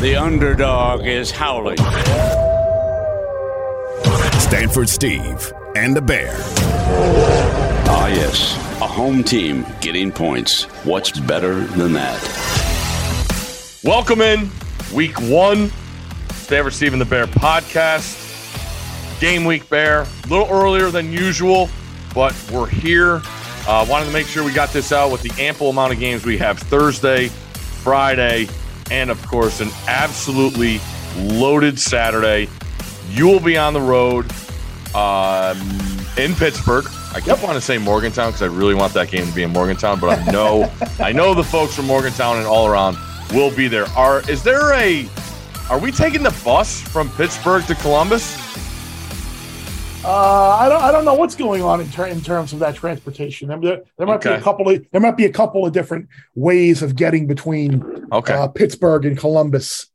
The underdog is howling. Stanford Steve and the Bear. Ah, yes. A home team getting points. What's better than that? Welcome in week one, Stanford Steve and the Bear podcast. Game week, Bear. A little earlier than usual, but we're here. Uh, wanted to make sure we got this out with the ample amount of games we have Thursday, Friday, and of course, an absolutely loaded Saturday. You will be on the road um, in Pittsburgh. I kept wanting to say Morgantown because I really want that game to be in Morgantown, but I know I know the folks from Morgantown and all around will be there. Are is there a are we taking the bus from Pittsburgh to Columbus? Uh, I don't. I don't know what's going on in, ter- in terms of that transportation. There, there might be a couple of there might be a couple of different ways of getting between Okay. uh, Pittsburgh and Columbus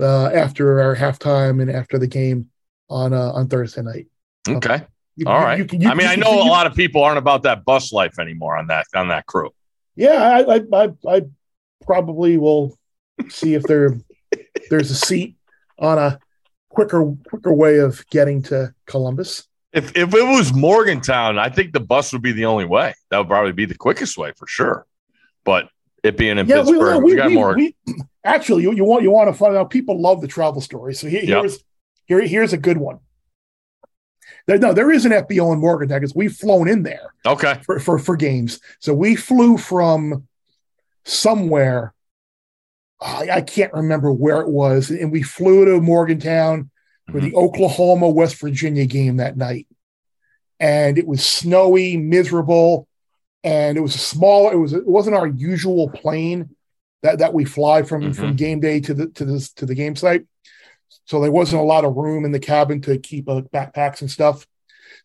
uh, after our halftime and after the game on uh, on Thursday night. okay. You- All you- right. you can- I mean, I know a lot of people aren't about that bus life anymore on that on that crew. Yeah, I, I, I, I probably will see if there there's a seat on a quicker quicker way of getting to Columbus. If if it was Morgantown, I think the bus would be the only way. That would probably be the quickest way for sure. But it being in Pittsburgh, we, got more. we- actually, you, you want you want to find out. People love the travel story. So here, Yep. here's here, here's a good one. There, no, there is an FBO in Morgantown because we've flown in there okay. for, for for games. So we flew from somewhere. I, I can't remember where it was, and we flew to Morgantown for the mm-hmm. Oklahoma West Virginia game that night, and it was snowy, miserable, and it was a small. It was it wasn't our usual plane that that we fly from mm-hmm. from game day to the to the to the game site. So there wasn't a lot of room in the cabin to keep uh, backpacks and stuff.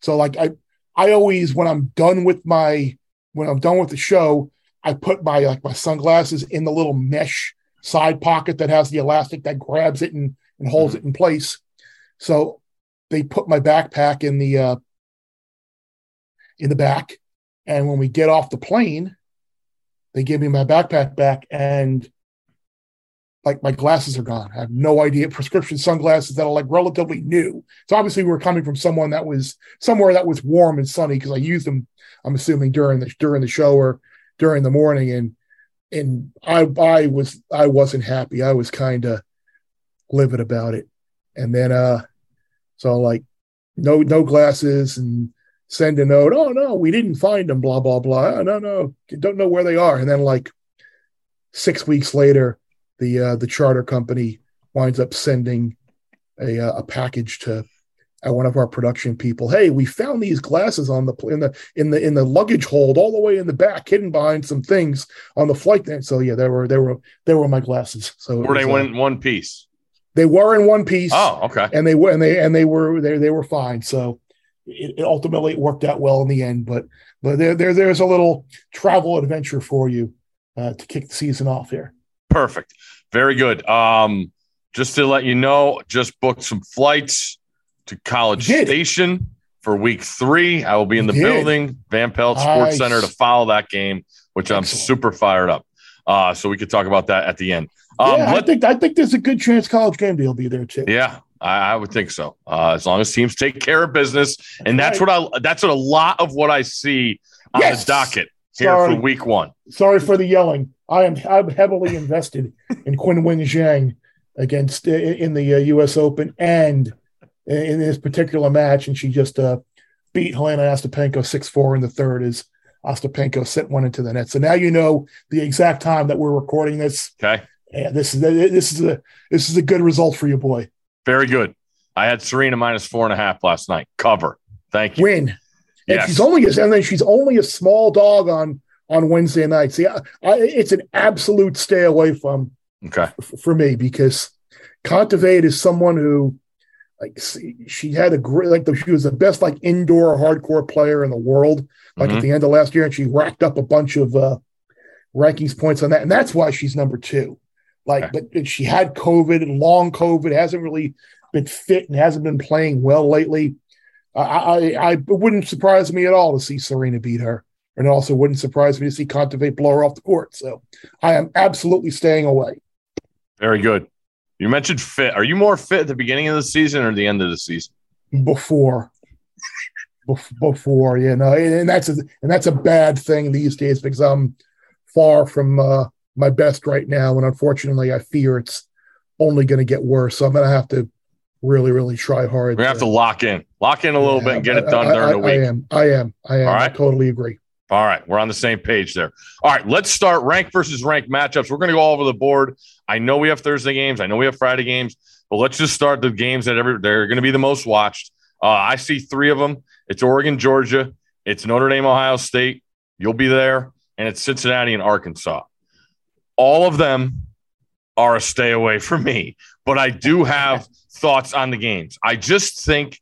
So like I I always when I'm done with my when I'm done with the show, I put my like my sunglasses in the little mesh side pocket that has the elastic that grabs it and, and holds mm-hmm. it in place. So they put my backpack in the uh in the back. And when we get off the plane, they give me my backpack back and like my glasses are gone. I have no idea. Prescription sunglasses that are like relatively new. So obviously we were coming from someone that was somewhere that was warm and sunny because I used them. I'm assuming during the during the show or during the morning, and and I I was I wasn't happy. I was kind of livid about it. And then uh, so like no no glasses and send a note. Oh no, we didn't find them. Blah blah blah. Oh, no no, don't know where they are. And then like six weeks later the uh, the charter company winds up sending a uh, a package to uh, one of our production people. Hey, we found these glasses on the in the in the in the luggage hold all the way in the back, hidden behind some things on the flight. There. So yeah, there were there were there were my glasses. So Were they was, uh, one one piece? They were in one piece. Oh, okay. and they were and they and they were they they were fine. So it, it ultimately it worked out well in the end. But but there there there's a little travel adventure for you uh, to kick the season off here. Perfect. Very good. Um, just to let you know, just booked some flights to College Station for week three. I will be in the building, Van Pelt Sports Nice. Center, to follow that game, which I'm super fired up. Uh, so we could talk about that at the end. Um, yeah, I let- think I think there's a good chance college game day will be there too. yeah, I, I would think so. Uh, as long as teams take care of business, and that's right. what I that's what a lot of what I see on Yes. the docket here Sorry. for week one. Sorry for the yelling. I am I'm heavily invested in Qinwen Zheng against in the uh, U.S. Open and in this particular match, and she just uh, beat Jelena Ostapenko six four in the third as Ostapenko sent one into the net. So now you know the exact time that we're recording this. Okay, Yeah, this is this is a this is a good result for you, boy. very good. I had Serena minus four and a half last night. Cover. Thank you. Win. And Yes. she's only a, and then she's only a small dog on on Wednesday night. See, I, I, it's an absolute stay away from Okay. f- for me because Kontaveit is someone who like she had a great like she was the best like indoor hard court player in the world like Mhm. at the end of last year and she racked up a bunch of uh rankings points on that and that's why she's number two like Okay. but she had covid and long covid hasn't really been fit and hasn't been playing well lately I, I I it wouldn't surprise me at all to see Serena beat her and it also wouldn't surprise me to see Kontaveit blow her off the court so I am absolutely staying away Very good. You mentioned fit. Are you more fit at the beginning of the season or the end of the season? Before. Before, you know, and that's a and that's a bad thing these days because I'm far from uh, my best right now, and unfortunately, I fear it's only going to get worse. So I'm going to have to really, really try hard. We have to lock in, lock in a little yeah, bit, and get it done I, during I, the week. I am, I am, I am. All right. I totally agree. All right, we're on the same page there. All right, let's start rank versus rank matchups. We're going to go all over the board. I know we have Thursday games. I know we have Friday games, but let's just start the games that every they're going to be the most watched. Uh, I see three of them. It's Oregon, Georgia. It's Notre Dame, Ohio State. You'll be there, and it's Cincinnati and Arkansas. All of them are a stay away for me, but I do have thoughts on the games. I just think,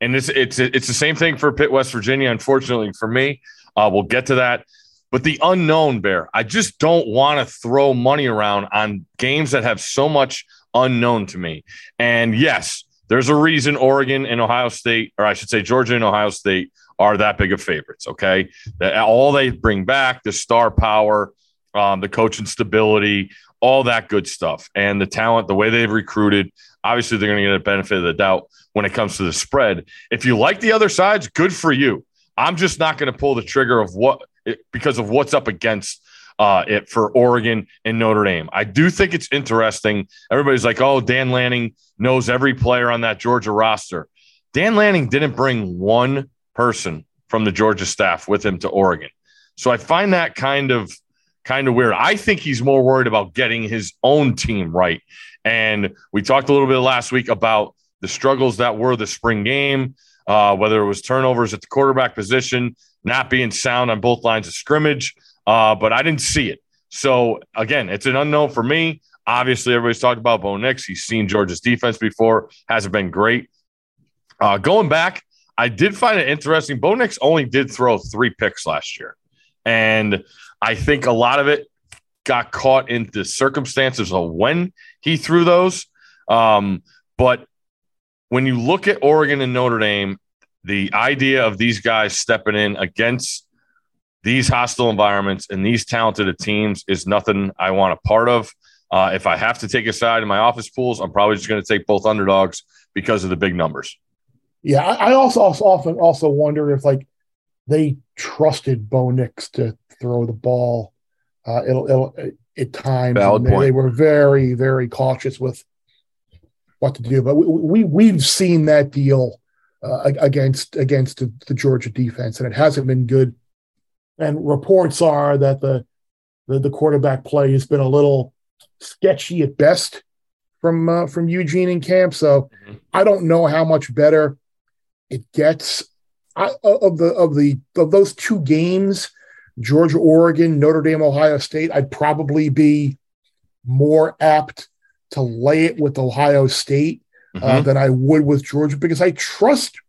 and this it's it's the same thing for Pitt, West Virginia. Unfortunately for me, uh, we'll get to that. But the unknown, Bear, I just don't want to throw money around on games that have so much unknown to me. And yes, there's a reason Oregon and Ohio State, or I should say Georgia and Ohio State, are that big of favorites. Okay, all they bring back the star power, um, the coaching stability, all that good stuff, and the talent, the way they've recruited. Obviously, they're going to get a benefit of the doubt when it comes to the spread. If you like the other sides, good for you. I'm just not going to pull the trigger of what because of what's up against uh, it for Oregon and Notre Dame. I do think it's interesting. Everybody's like, oh, Dan Lanning knows every player on that Georgia roster. Dan Lanning didn't bring one person from the Georgia staff with him to Oregon. So I find that kind of kind of weird. I think he's more worried about getting his own team right. And we talked a little bit last week about the struggles that were the spring game, uh, whether it was turnovers at the quarterback position, not being sound on both lines of scrimmage, uh, but I didn't see it. So again, it's an unknown for me. Obviously, everybody's talked about Bo Nix. He's seen Georgia's defense before, hasn't been great. Uh, going back, I did find it interesting. Bo Nix only did throw three picks last year. And I think a lot of it got caught in the circumstances of when he threw those. Um, but when you look at Oregon and Notre Dame, the idea of these guys stepping in against these hostile environments and these talented teams is nothing I want a part of. Uh, if I have to take a side in my office pools, I'm probably just going to take both underdogs because of the big numbers. Yeah, I also, also often also wonder if like they trusted Bo Nix to throw the ball. Uh, it'll, it'll at times they, they were very very cautious with what to do. But we, we, we have seen that deal uh, against against the, the, Georgia defense, and it hasn't been good. And reports are that the the, the quarterback play has been a little sketchy at best from uh, from Eugene and camp. So mm-hmm. I don't know how much better it gets. I, of the of the of those two games, Georgia, Oregon, Notre Dame, Ohio State, I'd probably be more apt to lay it with Ohio State uh, mm-hmm. than I would with Georgia because I trust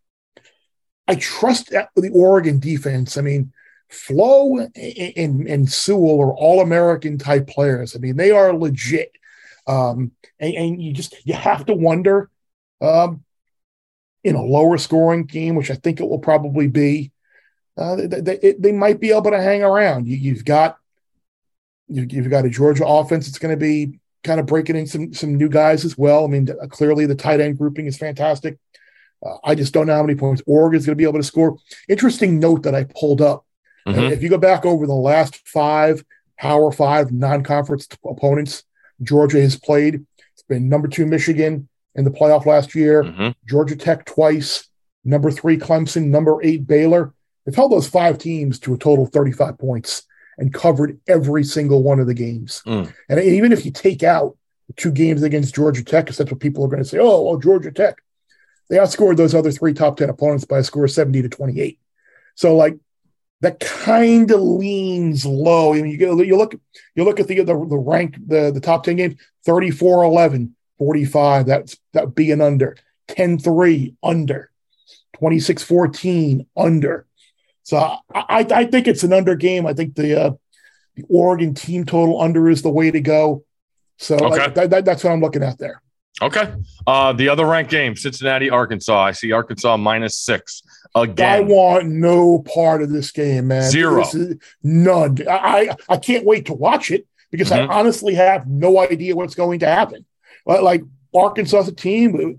I trust the Oregon defense. I mean, Flowe and, and Sewell are all American type players. I mean, they are legit. Um, and, and, you just you have to wonder um, in a lower scoring game, which I think it will probably be. Uh, they, they, they, might be able to hang around. You, have got you, have got a Georgia offense. It's going to be kind of breaking in some some new guys as well. I mean, clearly the tight end grouping is fantastic. Uh, I just don't know how many points Oregon is going to be able to score. Interesting note that I pulled up. Mm-hmm. Uh, if you go back over the last five Power Five non-conference opponents Georgia has played, it's been number two Michigan in the playoff last year, mm-hmm. Georgia Tech twice, number three Clemson, number eight Baylor. They've held those five teams to a total of 35 points and covered every single one of the games. Mm. And even if you take out two games against Georgia Tech, because that's what people are going to say, oh, well, Georgia Tech, they outscored those other three top 10 opponents by a score of 70 to 28. So, like, that kind of leans low. I mean, you, you look you look at the, the the rank the the top 10 games 34 11 45 that's that would be an under 10 3 under 26 14 under so I, I, I think it's an under game. I think the uh, the Oregon team total under is the way to go. So okay. that, that, that's what I'm looking at there. Okay. Uh, the other ranked game, Cincinnati, Arkansas. I see Arkansas minus six again. I want no part of this game, man. Zero. none. I, I can't wait to watch it because mm-hmm. I honestly have no idea what's going to happen. like Arkansas as a team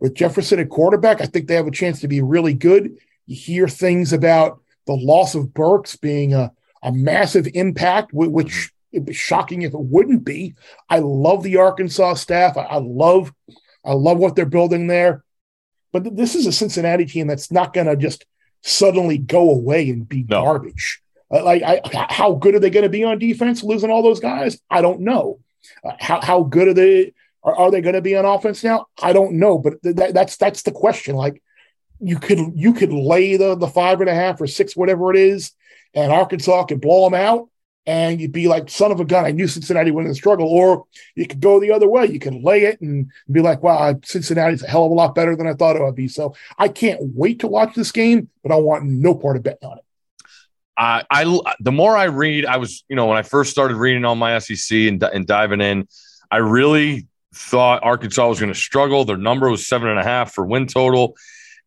with Jefferson at quarterback, I think they have a chance to be really good. You hear things about the loss of Burks being a, a massive impact, which it'd be shocking if it wouldn't be. I love the Arkansas staff. I, I love, I love what they're building there. But this is a Cincinnati team that's not going to just suddenly go away and be no. garbage. Uh, like, I, how good are they going to be on defense, losing all those guys? I don't know. Uh, how how good are they? Are, are they going to be on offense now? I don't know. But th- that, that's that's the question. Like, you could you could lay the the five and a half or six, whatever it is, and Arkansas could blow them out and you'd be like, son of a gun, I knew Cincinnati was in struggle. Or you could go the other way. You can lay it and be like, wow, Cincinnati's a hell of a lot better than I thought it would be. So I can't wait to watch this game, but I want no part of betting on it. Uh, I the more I read, I was you know when I first started reading on my SEC and, and diving in, I really thought Arkansas was going to struggle. Their number was seven and a half for win total,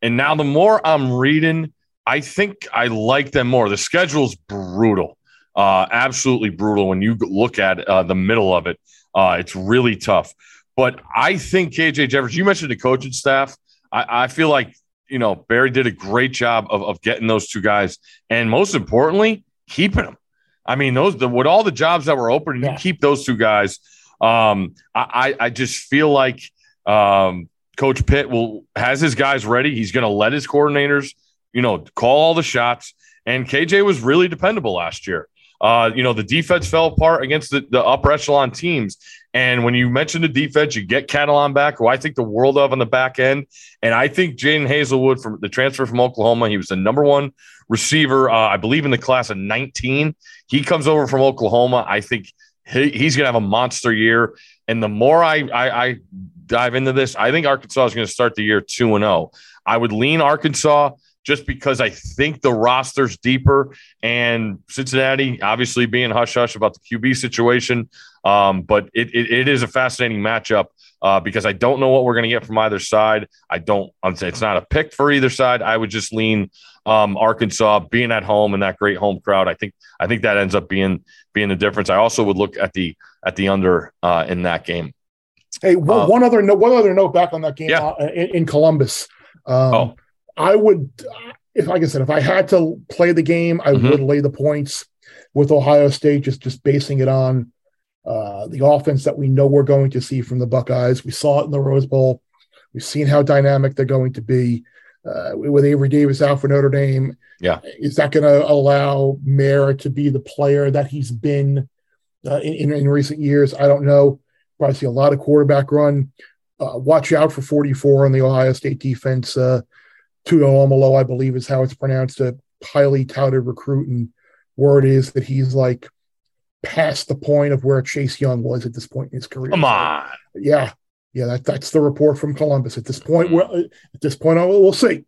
and now the more I'm reading, I think I like them more. The schedule's brutal. Uh, absolutely brutal when you look at uh, the middle of it. Uh, it's really tough. But I think KJ Jefferson, you mentioned the coaching staff. I, I feel like, you know, Barry did a great job of, of getting those two guys. And most importantly, keeping them. I mean, those, the, with all the jobs that were open, yeah. you keep those two guys. Um, I, I just feel like um, Coach Pitt will has his guys ready. He's going to let his coordinators, you know, call all the shots. And KJ was really dependable last year. Uh, you know, the defense fell apart against the, the upper echelon teams. And when you mention the defense, you get Catalon back, who I think the world of on the back end. And I think Jadon Haselwood from the transfer from Oklahoma, he was the number one receiver, uh, I believe, in the class of 19. He comes over from Oklahoma. I think he, he's going to have a monster year. And the more I, I, I dive into this, I think Arkansas is going to start the year 2 and 0. I would lean Arkansas just because I think the roster's deeper and Cincinnati obviously being hush hush about the QB situation. Um, but it, it, it is a fascinating matchup uh, because I don't know what we're going to get from either side. I don't, I'm saying it's not a pick for either side. I would just lean um, Arkansas being at home and that great home crowd. I think, I think that ends up being, being the difference. I also would look at the, at the under uh, in that game. Hey, one, uh, one other note, one other note back on that game yeah. Uh, in, in, Columbus. Um, oh I would, if like I said, if I had to play the game, I mm-hmm. would lay the points with Ohio State, just just basing it on uh, the offense that we know we're going to see from the Buckeyes. We saw it in the Rose Bowl. We've seen how dynamic they're going to be. Uh, with Avery Davis out for Notre Dame, yeah, is that going to allow Mara to be the player that he's been uh, in, in recent years? I don't know. Probably see a lot of quarterback run. Uh, watch out for 44 on the Ohio State defense. Uh, Tuimoloau, I believe is how it's pronounced, a highly touted recruit. And word is that he's like past the point of where Chase Young was at this point in his career. Come on. Yeah. Yeah, that, that's the report from Columbus. At this point, mm. well, at this point, we'll see.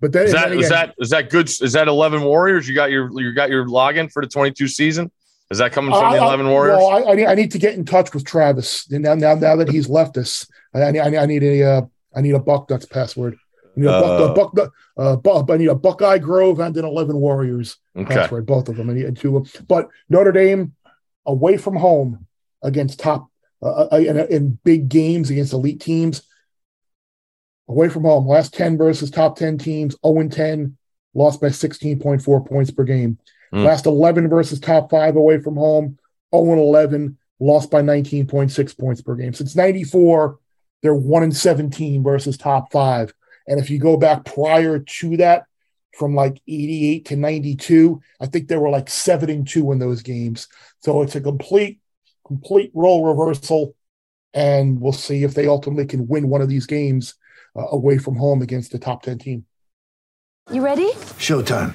But then is that, again, is that is that good? Is that eleven Warriors? You got your you got your login for the twenty two season? Is that coming from the eleven Warriors? Well, I, I, need, to get in touch with Travis now. Now, now that he's left us, I, I, I need a uh, I need a Bucknuts password. I need a, uh, buck, buck, uh, buck, I need a Buckeye Grove and an Eleven Warriors okay. password, both of them. I need two. But Notre Dame away from home against top uh, uh, in, in big games against elite teams. Away from home, last 10 versus top 10 teams, 0 10, lost by 16.4 points per game. Mm. Last 11 versus top five away from home, 0 11, lost by 19.6 points per game. Since 94, they're 1 and 17 versus top five. And if you go back prior to that, from like 88 to 92, I think they were like seven and two in those games. So it's a complete, complete role reversal. And we'll see if they ultimately can win one of these games uh, away from home against the top 10 team. You ready? Showtime.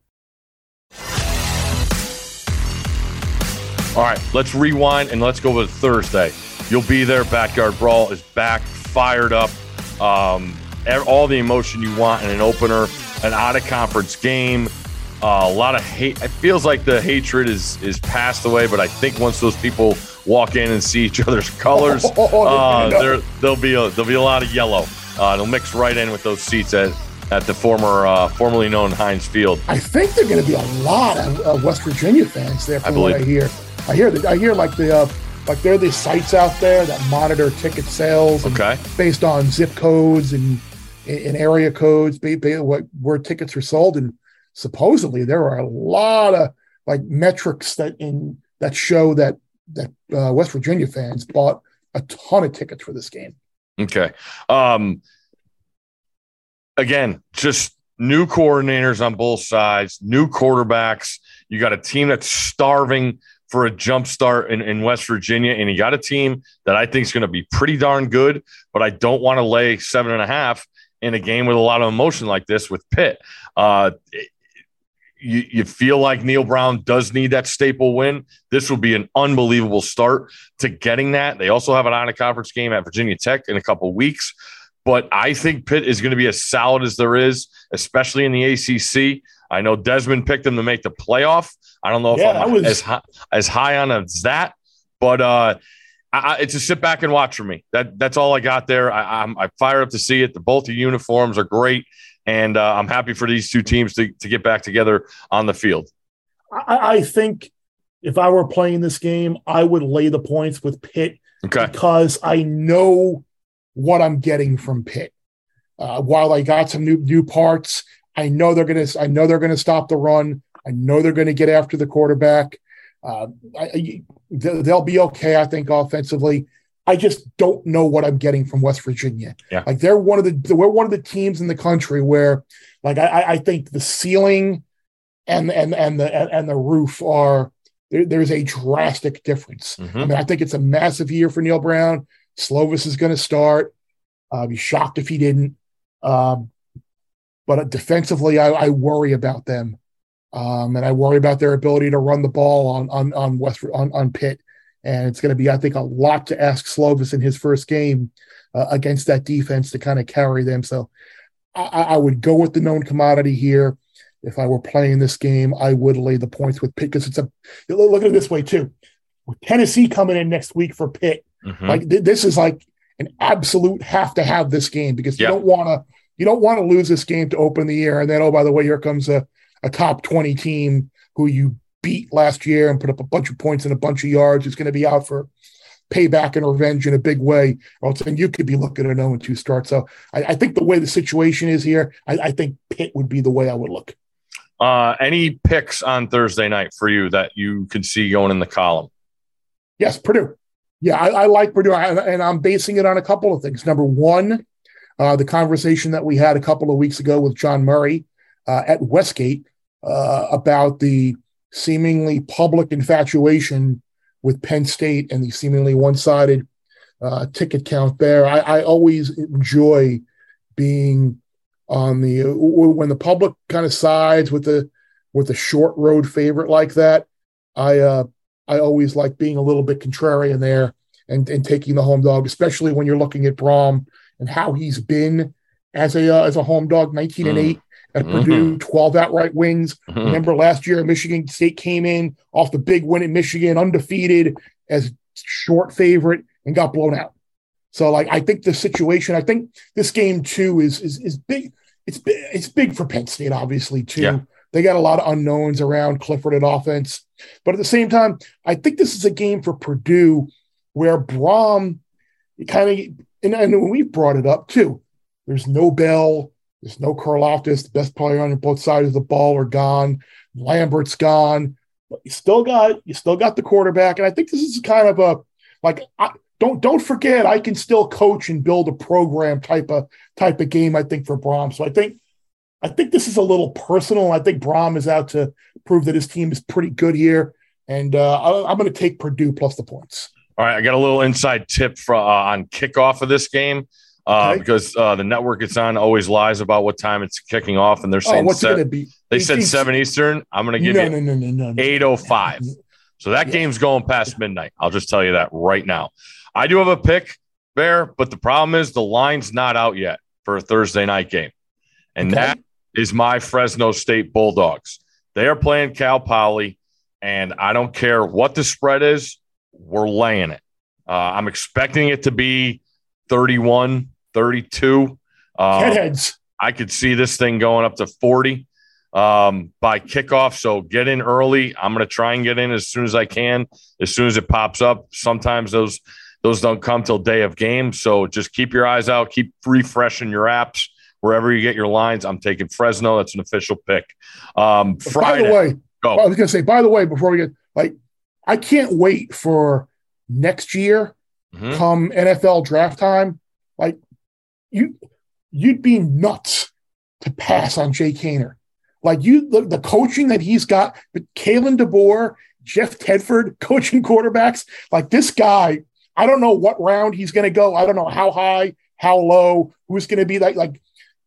All right, let's rewind and let's go with Thursday. You'll be there. Backyard Brawl is back, fired up. Um, all the emotion you want in an opener, an out of conference game. Uh, a lot of hate. It feels like the hatred is is passed away, but I think once those people walk in and see each other's colors, Oh, uh, there there'll be a there'll be a lot of yellow. Uh, it'll mix right in with those seats at at the former uh, formerly known Heinz Field. I think there are going to be a lot of uh, West Virginia fans there. From what I hear, I hear that I hear like the uh, like there are these sites out there that monitor ticket sales. Okay. based on zip codes and and area codes, what where tickets are sold, and supposedly there are a lot of like metrics that in that show that that uh, West Virginia fans bought a ton of tickets for this game. Okay. Um, again, just new coordinators on both sides, new quarterbacks. You got a team that's starving for a jump start in, in West Virginia, and you got a team that I think is going to be pretty darn good, but I don't want to lay seven and a half in a game with a lot of emotion like this with Pitt. Uh, you, you feel like Neal Brown does need that staple win. This will be an unbelievable start to getting that. They also have an out of conference game at Virginia Tech in a couple weeks. But I think Pitt is going to be as solid as there is, especially in the ACC. I know Desmond picked them to make the playoff. I don't know if Yeah, I'm was- as, high, as high on as that, but uh, I, it's a sit back and watch for me. That that's all I got there. I, I'm I fired up to see it. The both the uniforms are great, and uh, I'm happy for these two teams to, to get back together on the field. I, I think if I were playing this game, I would lay the points with Pitt Okay. because I know what I'm getting from Pitt. Uh, while I got some new new parts, I know they're gonna. I know they're gonna stop the run. I know they're gonna get after the quarterback. Uh, I, I- they- they'll be okay, I think, offensively. I just don't know what I'm getting from West Virginia. Yeah. Like they're one of the we're one of the teams in the country where, like, I- I, I think the ceiling and and and the and the roof are there, there's a drastic difference. I Mhm. mean, I think it's a massive year for Neal Brown. Slovis is going to start. I'd be shocked if he didn't. Um, but defensively, I, I worry about them, um, and I worry about their ability to run the ball on on on West on on Pitt. And it's going to be, I think, a lot to ask Slovis in his first game uh, against that defense to kind of carry them. So I I would go with the known commodity here. If I were playing this game, I would lay the points with Pitt because it's a look at it this way too. With Tennessee coming in next week for Pitt, Mhm. like th- this is like an absolute have to have this game because you don't want to you don't want to lose this game to open the year and then oh by the way here comes a, a top 20 team who you beat last year and put up a bunch of points and a bunch of yards is going to be out for payback and revenge in a big way or else then you could be looking at an 0 2 start so I, I think the way the situation is here I, I think Pitt would be the way I would look Uh, any picks on Thursday night for you that you could see going in the column? Yes, Purdue. Yeah, I, I like Purdue, and I'm basing it on a couple of things. Number one, uh, the conversation that we had a couple of weeks ago with John Murray uh, at Westgate uh, about the seemingly public infatuation with Penn State and the seemingly one-sided uh, ticket count there. I, I always enjoy being on the when the public kind of sides with the with a short road favorite like that. I uh, I always like being a little bit contrarian there and, and taking the home dog, especially when you're looking at Brohm and how he's been as a uh, as a home dog, 19 and Mm. 8 at Mhm. Purdue, 12 outright wins. Mhm. Remember last year, Michigan State came in off the big win at Michigan, undefeated as short favorite, and got blown out. So, like, I think the situation, I think this game too is is is big. It's big, it's big for Penn State, obviously too. Yeah. They got a lot of unknowns around Clifford at offense, but at the same time, I think this is a game for Purdue where Brohm kind of, and, and we've brought it up too. There's no Bell, there's no Karlaftis, the best player on both sides of the ball are gone. Lambert's gone, but you still got you still got the quarterback, and I think this is kind of a like I, don't don't forget I can still coach and build a program type of type of game. I think for Brohm. So I think I think this is a little personal. I think Brohm is out to prove that his team is pretty good here, and uh, I'm going to take Purdue plus the points. All right, I got a little inside tip for, uh, on kickoff of this game uh, Okay. because uh, the network it's on always lies about what time it's kicking off, and they're Oh, saying what's it se- going to be? they said 18 seven Eastern. I'm going to give No, you no, no, no, no, no. eight oh five. So that Yeah. game's going past midnight. I'll just tell you that right now. I do have a pick, Bear, but the problem is the line's not out yet for a Thursday night game. And Okay. that is my Fresno State Bulldogs. They are playing Cal Poly, and I don't care what the spread is, we're laying it. Uh, I'm expecting it to be 31, 32. Uh, Headheads. I could see this thing going up to 40 um, by kickoff. So get in early. I'm going to try and get in as soon as I can, as soon as it pops up. Sometimes those those don't come till day of game. So just keep your eyes out. Keep refreshing your apps wherever you get your lines. I'm taking Fresno. That's an official pick. Um, By the way, I was going to say. By the way, before we get like, I can't wait for next year Mhm. come NFL draft time. Like, you you'd be nuts to pass on Jake Haener. Like you, the, the coaching that he's got, but Kalen DeBoer, Jeff Tedford coaching quarterbacks. Like this guy, I don't know what round he's going to go. I don't know how high, how low, who's going to be like like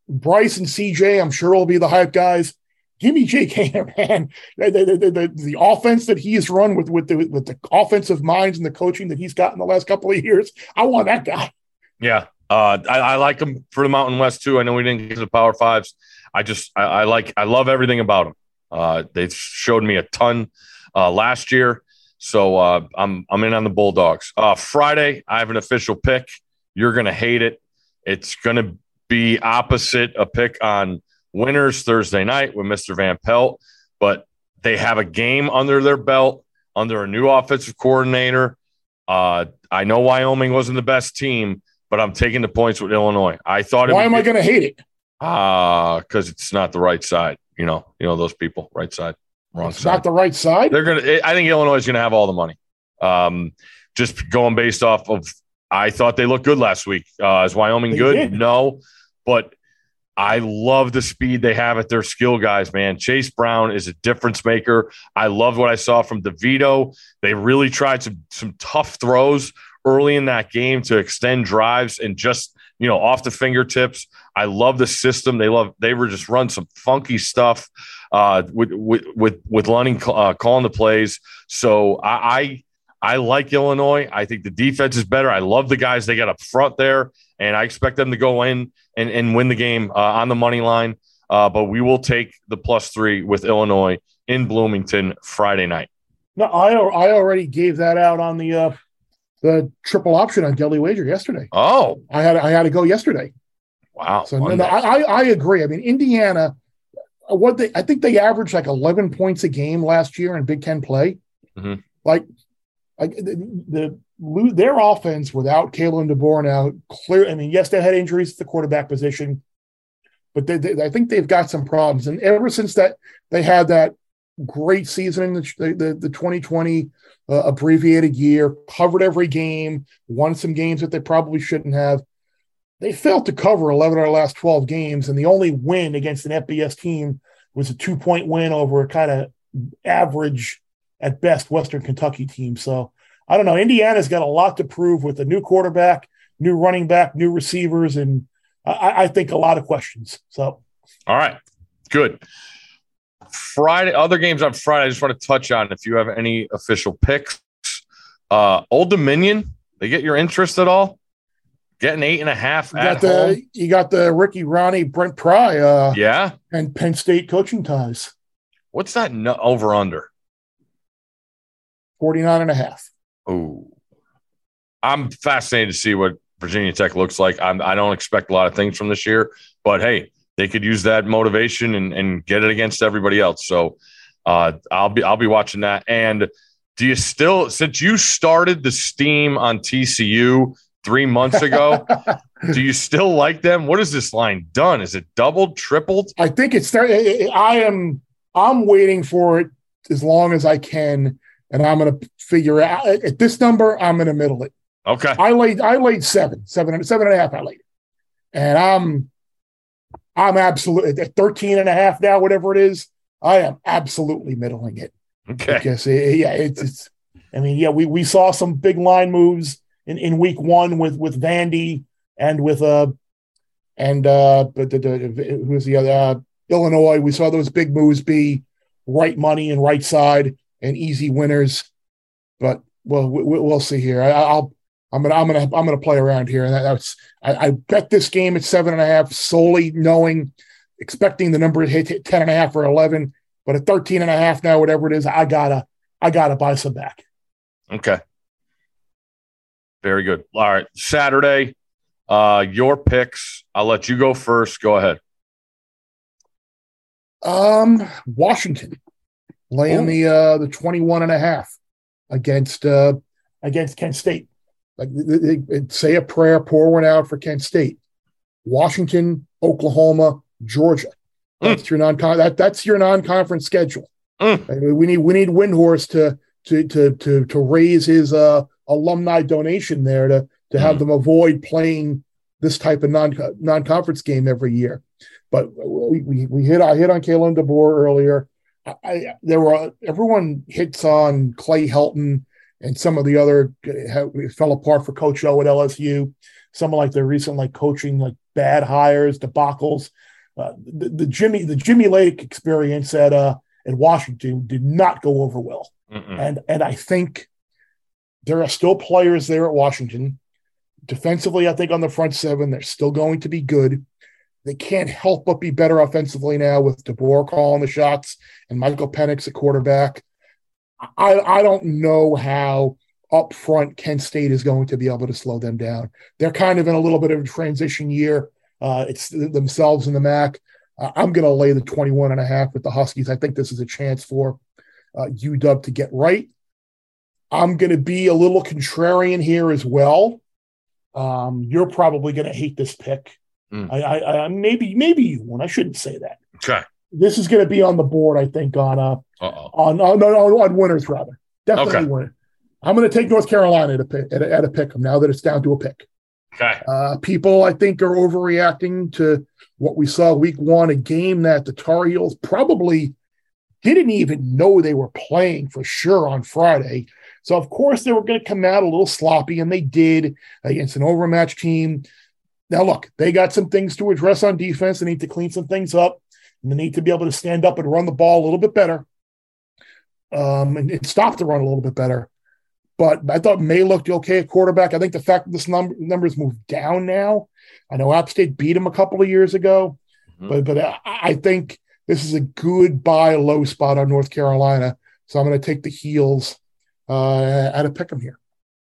Bryce and CJ. I'm sure will be the hype guys. Give me Jake Haener, man. The, the, the, the, offense that he has run with with the with the offensive minds and the coaching that he's got in the last couple of years. I want that guy. Yeah. Uh, I, I like him for the Mountain West too. I know we didn't get the Power Fives. I just I, I like I love everything about him. Uh, they showed me a ton uh, last year, so uh, I'm I'm in on the Bulldogs. Uh, Friday, I have an official pick. You're gonna hate it. It's gonna be opposite a pick on winners Thursday night with Mr. Van Pelt, but they have a game under their belt under a new offensive coordinator. Uh, I know Wyoming wasn't the best team, but I'm taking the points with Illinois. I thought. Why am I going to hate it? Ah, because it's not the right side. You know, you know those people, right side, wrong It's side. not the right side. They're gonna. I think Illinois is gonna have all the money. Um, just going based off of. I thought they looked good last week. Uh, is Wyoming They good? did. No, but I love the speed they have at their skill guys. Man, Chase Brown is a difference maker. I love what I saw from DeVito. They really tried some some tough throws early in that game to extend drives and just you know off the fingertips. I love the system. They love. They were just run some funky stuff uh, with with with with Lunney uh, calling the plays. So I, I I like Illinois. I think the defense is better. I love the guys they got up front there, and I expect them to go in and, and win the game uh, on the money line. Uh, but we will take the plus three with Illinois in Bloomington Friday night. No, I I already gave that out on the uh, the triple option on Daily Wager yesterday. Oh, I had I had to go yesterday. wow. So no, no, I I agree. I mean, Indiana, what they I think they averaged like eleven points a game last year in Big Ten play. Mhm. Like, the, the their offense without Kalen DeBoer now clear. I mean, yes, they had injuries at the quarterback position, but they, they, I think they've got some problems. And ever since that they had that great season in the the, the 2020 uh, abbreviated year, covered every game, won some games that they probably shouldn't have they failed to cover 11 of our last 12 games, and the only win against an FBS team was a two point win over a kind of average at best Western Kentucky team. So I don't know. Indiana's got a lot to prove with a new quarterback, new running back, new receivers, and I, I think a lot of questions. So All right, good. Friday, other games on Friday. I just want to touch on if you have any official picks. Uh, Old Dominion, they get your interest at all? Getting eight and a half you at got home. the you got the Ricky Rahne Brent Pry uh, yeah. and Penn State coaching ties What's that over under? 49 and a half. Oh, I'm fascinated to see what Virginia Tech looks like. I'm, I don't expect a lot of things from this year, but hey, they could use that motivation and, and get it against everybody else. So uh, I'll be I'll be watching that. And do you still since you started the steam on TCU three months ago, do you still like them? What is this line done? Is it doubled, tripled? I think it's there. I am. I'm waiting for it as long as I can, and I'm going to figure out at this number. I'm going to middle it. Okay. I laid I laid seven, seven, seven and a half. I laid, and I'm I'm absolutely at 13 and a half now, whatever it is. I am absolutely middling it Okay. because it, yeah, it's, it's. I mean, yeah, we we saw some big line moves in, in week one with with Vandy and with uh and uh but the, the, who's the other uh, Illinois. We saw those big moves be right money and right side and easy winners. But well, we, we'll see here. I, I'll I'm gonna I'm gonna I'm gonna play around here, and that, that's I, I bet this game at seven and a half solely knowing expecting the number to hit, 10 and a half or 11 but at 13 and a half now whatever it is i gotta i gotta buy some back Okay. Very good. All right. Saturday, uh, your picks. I'll let you go first. Go ahead. um washington laying Ooh. the uh the 21 and a half against uh against kent state like they, they- they say a prayer pour one out for kent state washington oklahoma georgia that's your non that that's your non-conference schedule Mm. I mean, we need we need Windhorse to to to to to raise his uh alumni donation there to to have Mhm. them avoid playing this type of non non conference game every year. But we, we we hit I hit on Kalen DeBoer earlier. I, there were everyone hits on Clay Helton and some of the other how fell apart for Coach O at LSU. Some of like the recent like coaching like bad hires, debacles. Uh, the, the Jimmy the Jimmy Lake experience at uh at Washington did not go over well. Mm-mm. And and I think there are still players there at Washington. Defensively, I think on the front seven, they're still going to be good. They can't help but be better offensively now with DeBoer calling the shots and Michael Penix at quarterback. I, I don't know how up front Kent State is going to be able to slow them down. They're kind of in a little bit of a transition year. Uh, it's themselves in the MAC. Uh, I'm going to lay the 21 and a half with the Huskies. I think this is a chance for uh, UW to get right. I'm going to be a little contrarian here as well. Um, you're probably going to hate this pick. Mm. I, I, I maybe maybe you won't. I shouldn't say that. Okay. This is going to be on the board. I think on uh Uh-oh. on on on, on winners rather. Definitely Okay. winner. I'm going to take North Carolina at a pick at a, at a pick now that it's down to a pick. Okay. Uh, people, I think, are overreacting to what we saw week one, a game that the Tar Heels probably didn't even know they were playing for sure on Friday. So, of course, they were going to come out a little sloppy, and they did against an overmatched team. Now, look, they got some things to address on defense. They need to clean some things up, and they need to be able to stand up and run the ball a little bit better um, and, and stop the run a little bit better. But I thought Maye looked okay at quarterback. I think the fact that this number numbers moved down now. I know App State beat him a couple of years ago, Mhm. but but I, I think this is a good buy low spot on North Carolina. So I'm going to take the heels uh, at a pick 'em here.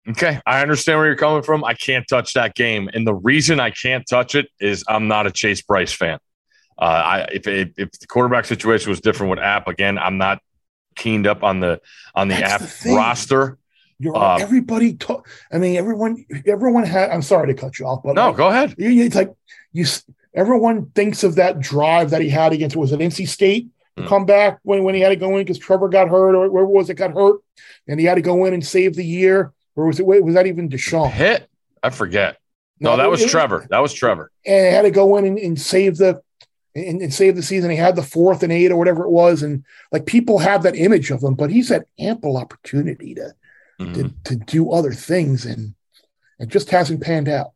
Okay. I understand where you're coming from. I can't touch that game. And the reason I can't touch it is I'm not a Chase Brice fan. Uh, I, if, if, if the quarterback situation was different with App, again, I'm not keened up on the on the That's App the roster. You're Um, everybody. To- I mean, everyone. Everyone had. I'm sorry to cut you off, but No, like, go ahead. you- it's like you. Everyone thinks of that drive that he had against was it NC State to Hmm. come back when when he had to go in because Trevor got hurt or where was it got hurt and he had to go in and save the year or was it wait, was that even Deshaun? Hit? I forget. No, that was it- Trevor. That was Trevor. and had to go in and, and save the and, and save the season. He had the fourth and eight or whatever it was, and like people have that image of him, but he's had ample opportunity to Mhm. to, to do other things, and it just hasn't panned out.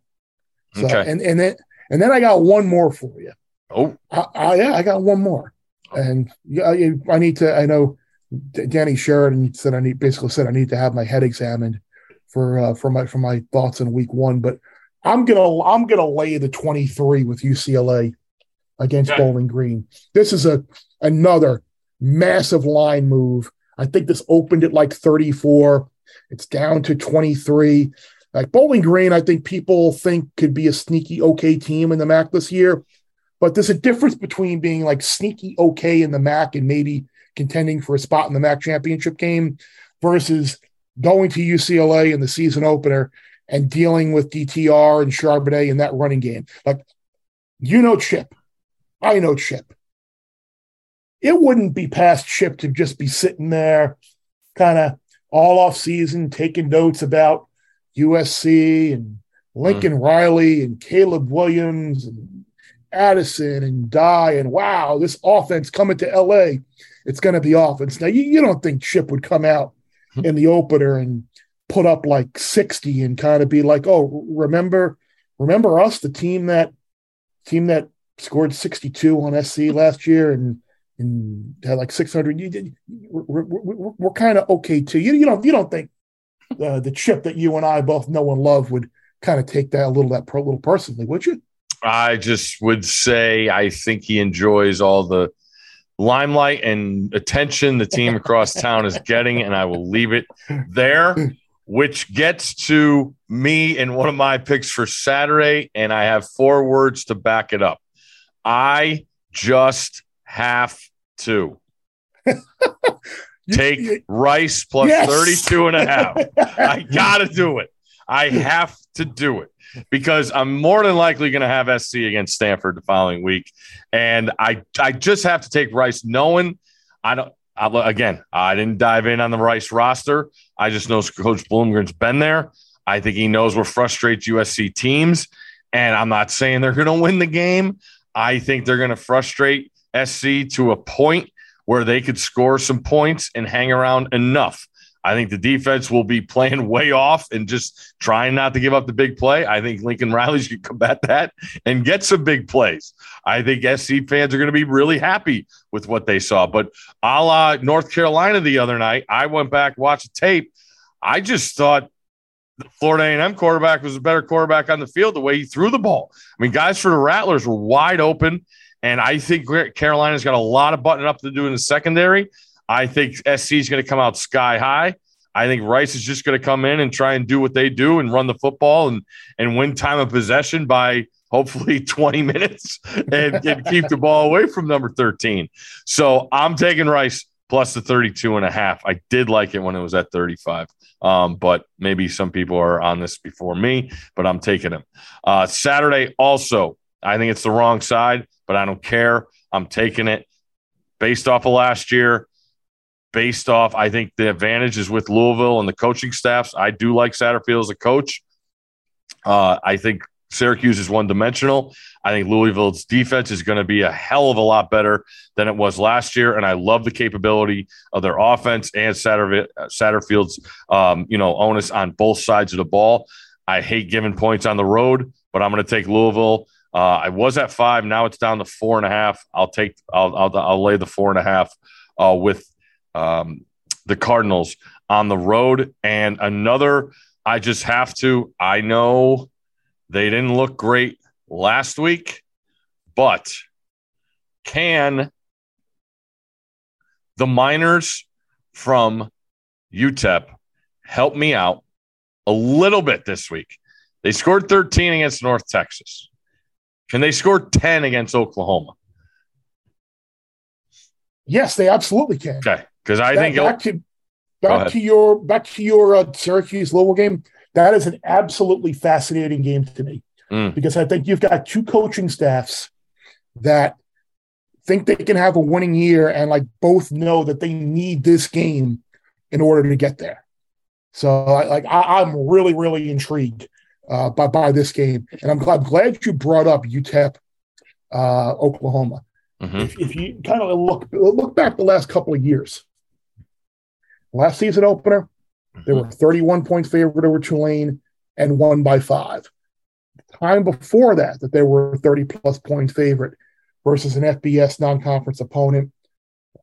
So Okay. and and then and then I got one more for you. Oh, I, I yeah, I got one more, and yeah, I, I need to. I know Danny Sheridan said I need basically said I need to have my head examined for uh, for my for my thoughts in week one, but I'm gonna I'm gonna lay the 23 with UCLA against Okay. Bowling Green. This is a another massive line move. I think this opened at like 34. It's down to 23. Like Bowling Green, I think people think could be a sneaky okay team in the MAC this year. But there's a difference between being like sneaky okay in the MAC and maybe contending for a spot in the MAC championship game versus going to UCLA in the season opener and dealing with DTR and Charbonnet in that running game. Like, you know, Chip. I know Chip. It wouldn't be past Chip to just be sitting there kind of all off season taking notes about USC and Lincoln mm. Riley and Caleb Williams and Addison and Dye and wow, this offense coming to LA, it's going to be offense. Now you, you don't think Chip would come out in the opener and put up like 60 and kind of be like, oh, remember, remember us, the team that team that scored 62 on SC last year and and had like 600. You did. We're, we're, we're kind of okay too. You, you don't you don't think uh, the chip that you and I both know and love would kind of take that a little that pro, little personally, would you? I just would say I think he enjoys all the limelight and attention the team across town is getting, and I will leave it there. Which gets to me and one of my picks for Saturday, and I have four words to back it up. I just have to take Rice plus Yes. 32 and a half. I got to do it. I have to do it because I'm more than likely going to have SC against Stanford the following week. And I, I just have to take Rice knowing I don't, I, again, I didn't dive in on the Rice roster. I just know Coach Bloomgren's been there. I think he knows what frustrates USC teams. And I'm not saying they're going to win the game. I think they're going to frustrate SC to a point where they could score some points and hang around enough. I think the defense will be playing way off and just trying not to give up the big play. I think Lincoln Riley's can combat that and get some big plays. I think SC fans are going to be really happy with what they saw. But a la North Carolina the other night, I went back, watched the tape. I just thought the Florida A&M quarterback was a better quarterback on the field the way he threw the ball. I mean, guys for the Rattlers were wide open. And I think Carolina's got a lot of button up to do in the secondary. I think SC is going to come out sky high. I think Rice is just going to come in and try and do what they do and run the football and and win time of possession by hopefully 20 minutes and, and keep the ball away from number 13. So I'm taking Rice plus the 32 and a half. I did like it when it was at 35. Um, but maybe some people are on this before me, but I'm taking him. Uh, Saturday also, I think it's the wrong side, but I don't care. I'm taking it based off of last year based off, I think the advantage is with Louisville and the coaching staffs. I do like Satterfield as a coach. Uh, I think Syracuse is one dimensional. I think Louisville's defense is going to be a hell of a lot better than it was last year, and I love the capability of their offense and Satter, Satterfield's um, you know onus on both sides of the ball. I hate giving points on the road, but I'm going to take Louisville. Uh, I was at five, now it's down to four and a half. I'll take, I'll, I'll, I'll lay the four and a half uh, with um, the Cardinals on the road. And another, I just have to, I know they didn't look great last week, but can the miners from UTEP help me out a little bit this week? They scored 13 against North Texas. Can they score 10 against Oklahoma? Yes, they absolutely can. Okay. Because I back, think back to back to your back to your uh, Syracuse Louisville game. That is an absolutely fascinating game to me Mm. because I think you've got two coaching staffs that think they can have a winning year and like both know that they need this game in order to get there. So I, like I, I'm really really intrigued uh, by by this game, and I'm glad, I'm glad you brought up UTEP uh, Oklahoma. Mhm. If, if you kind of look look back the last couple of years, last season opener, they were mm-hmm. 31 points favored over Tulane and won by five. The time before that, that they were 30 plus points favorite versus an FBS non conference opponent.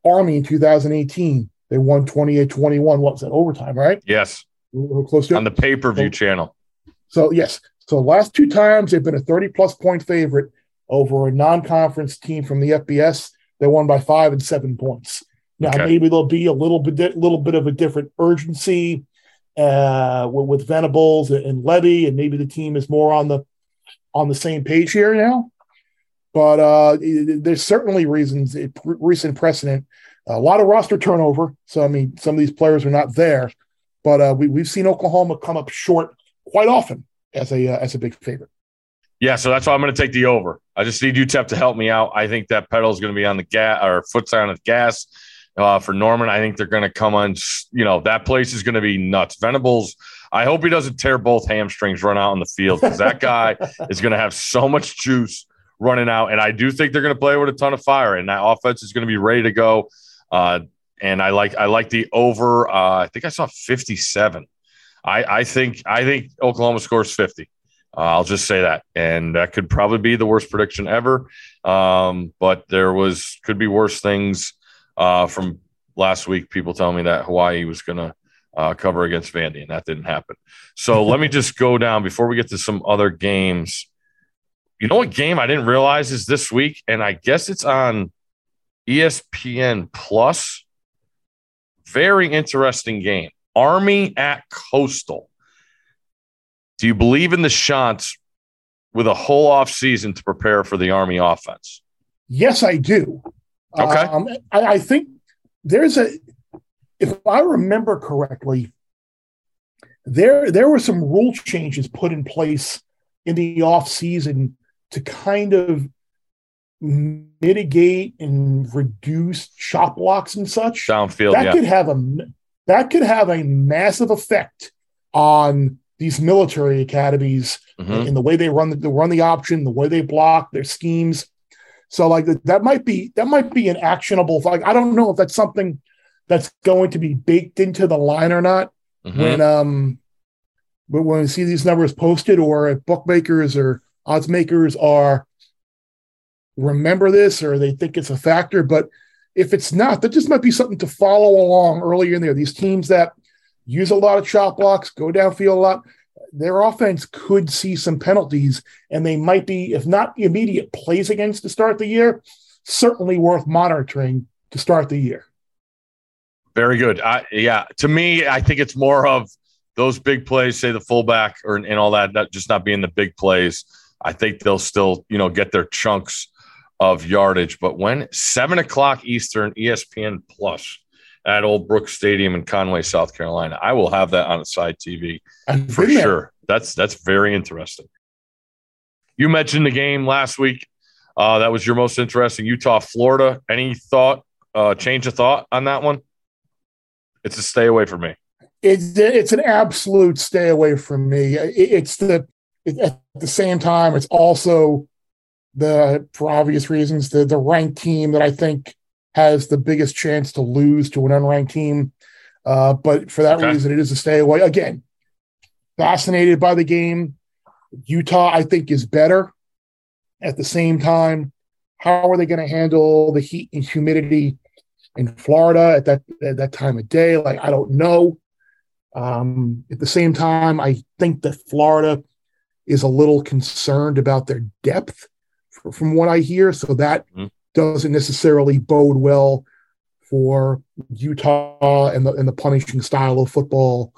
Army in 2018, they won 28 21. What was that? Overtime, right? Yes. We were close to it. On the pay per view channel. So yes, so the last two times they've been a 30 plus point favorite over a non-conference team from the FBS. They won by five and seven points. Now Okay. maybe there'll be a little bit, little bit of a different urgency uh, with, Venables and Lebby, and maybe the team is more on the on the same page here now. But uh, there's certainly reasons, recent precedent, a lot of roster turnover. So I mean, some of these players are not there, but uh, we, we've seen Oklahoma come up short quite often as a uh, as a big favorite. Yeah, so that's why I'm going to take the over. I just need UTEP to help me out. I think that pedal is going to be on the gas or foot's on the gas. Uh, for Norman. I think they're going to come on. You know that place is going to be nuts. Venables. I hope he doesn't tear both hamstrings run out on the field because that guy is going to have so much juice running out, and I do think they're going to play with a ton of fire, and that offense is going to be ready to go. Uh, and I like I like the over. Uh, I think I saw fifty seven. I, I think I think Oklahoma scores fifty. Uh, I'll just say that, and that could probably be the worst prediction ever. Um, but there was could be worse things uh, from last week. People telling me that Hawaii was going to uh, cover against Vandy, and that didn't happen. So let me just go down before we get to some other games. You know what game I didn't realize is this week, and I guess it's on ESPN Plus. Very interesting game. Army at Coastal. Do you believe in the shots with a whole off season to prepare for the Army offense? Yes, I do. Okay. Um, I, I think there's a, if I remember correctly, there there were some rule changes put in place in the off season to kind of mitigate and reduce chop blocks and such. Downfield, that yeah. could have a that could have a massive effect on these military academies Mhm. in the way they run the, the run the option, the way they block their schemes. So like that might be that might be an actionable like I don't know if that's something that's going to be baked into the line or not Mhm. when um when when we see these numbers posted or if bookmakers or odds makers are remember this or they think it's a factor but if it's not that just might be something to follow along earlier in there these teams that use a lot of chop blocks go downfield a lot their offense could see some penalties and they might be if not immediate plays against to start the year certainly worth monitoring to start the year Very good. Yeah, to me, I think it's more of those big plays, say the fullback or and all that, that just not being the big plays. I think they'll still, you know, get their chunks of yardage. But when seven o'clock Eastern, ESPN Plus at Old Brooks Stadium in Conway, South Carolina, I will have that on a side TV I've for sure. That's that's very interesting. You mentioned the game last week. Uh, that was your most interesting. Utah, Florida. Any thought? Uh, change of thought on that one? It's a stay away from me. it's it's an absolute stay away from me. It's the it, at the same time, it's also the for obvious reasons the the ranked team that I think has the biggest chance to lose to an unranked team. Uh, but for that Okay. reason, it is a stay away. Again, fascinated by the game. Utah, I think, is better. At the same time, how are they going to handle the heat and humidity in Florida at that at that time of day? Like, I don't know. Um, at the same time, I think that Florida is a little concerned about their depth from what I hear. So that Mhm. Doesn't necessarily bode well for Utah and the, and the punishing style of football